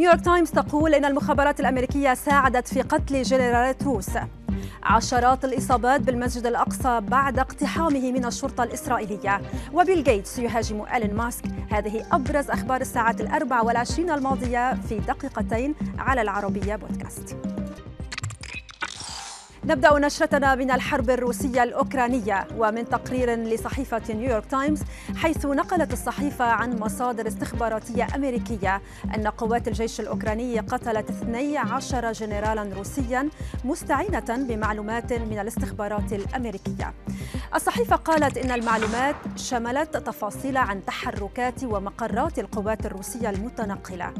نيويورك تايمز تقول إن المخابرات الأمريكية ساعدت في قتل جنرالات روس. عشرات الإصابات بالمسجد الأقصى بعد اقتحامه من الشرطة الإسرائيلية. وبيل جيتس يهاجم إيلون ماسك. هذه أبرز أخبار الساعات الأربع والعشرين الماضية في دقيقتين على العربية بودكاست. نبدأ نشرتنا من الحرب الروسية الأوكرانية ومن تقرير لصحيفة نيويورك تايمز حيث نقلت الصحيفة عن مصادر استخباراتية أمريكية أن قوات الجيش الأوكراني قتلت 12 جنرالا روسيا مستعينة بمعلومات من الاستخبارات الأمريكية. الصحيفة قالت إن المعلومات شملت تفاصيل عن تحركات ومقرات القوات الروسية المتنقلة.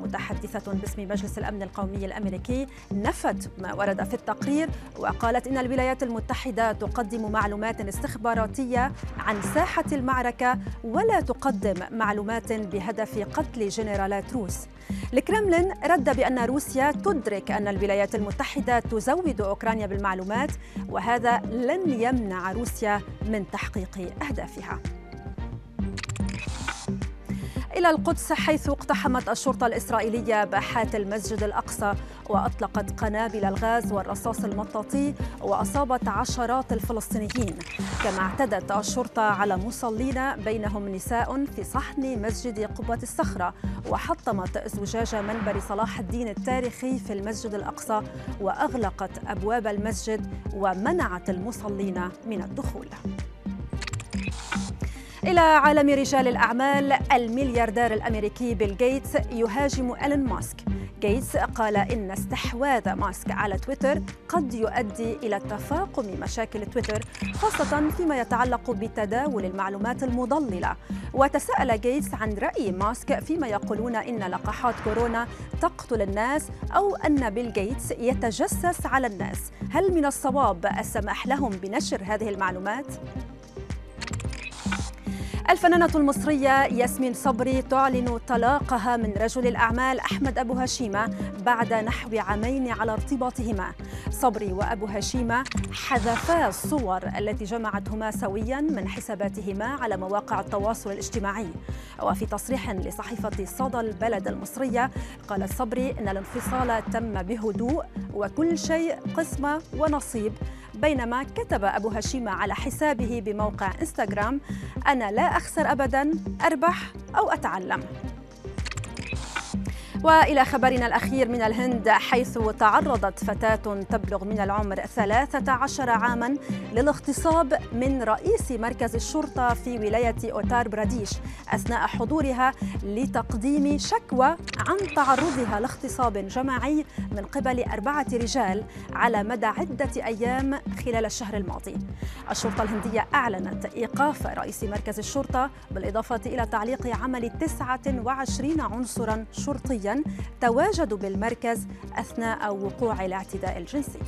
متحدثة باسم مجلس الأمن القومي الأمريكي نفت ما ورد في التقرير وقالت إن الولايات المتحدة تقدم معلومات استخباراتية عن ساحة المعركة ولا تقدم معلومات بهدف قتل جنرالات روس. الكرملين رد بأن روسيا تدرك أن الولايات المتحدة تزود أوكرانيا بالمعلومات وهذا لن يمنع روسيا من تحقيق أهدافها. إلى القدس حيث اقتحمت الشرطة الإسرائيلية باحات المسجد الأقصى وأطلقت قنابل الغاز والرصاص المطاطي وأصابت عشرات الفلسطينيين. كما اعتدت الشرطة على مصلين بينهم نساء في صحن مسجد قبة الصخرة وحطمت زجاج منبر صلاح الدين التاريخي في المسجد الأقصى وأغلقت أبواب المسجد ومنعت المصلين من الدخول. إلى عالم رجال الأعمال الملياردير الأمريكي بيل جيتس يهاجم إيلون ماسك. جيتس قال إن استحواذ ماسك على تويتر قد يؤدي إلى تفاقم مشاكل تويتر خاصة فيما يتعلق بتداول المعلومات المضللة. وتساءل جيتس عن رأي ماسك فيما يقولون إن لقاحات كورونا تقتل الناس أو أن بيل جيتس يتجسس على الناس. هل من الصواب السماح لهم بنشر هذه المعلومات؟ الفنانة المصرية ياسمين صبري تعلن طلاقها من رجل الأعمال أحمد أبو هشيمة بعد نحو عامين على ارتباطهما. صبري وأبو هشيمة حذفا الصور التي جمعتهما سويا من حساباتهما على مواقع التواصل الاجتماعي. وفي تصريح لصحيفة صدى البلد المصرية قال صبري إن الانفصال تم بهدوء وكل شيء قسمة ونصيب. بينما كتب أبو هشيمة على حسابه بموقع إنستغرام أنا لا أخسر أبدا أربح أو أتعلم. وإلى خبرنا الأخير من الهند حيث تعرضت فتاة تبلغ من العمر 13 عاما للاغتصاب من رئيس مركز الشرطة في ولاية أوتار براديش أثناء حضورها لتقديم شكوى عن تعرضها لاغتصاب جماعي من قبل أربعة رجال على مدى عدة أيام خلال الشهر الماضي. الشرطة الهندية أعلنت إيقاف رئيس مركز الشرطة بالإضافة إلى تعليق عمل 29 عنصرا شرطيا تواجدوا بالمركز أثناء وقوع الاعتداء الجنسي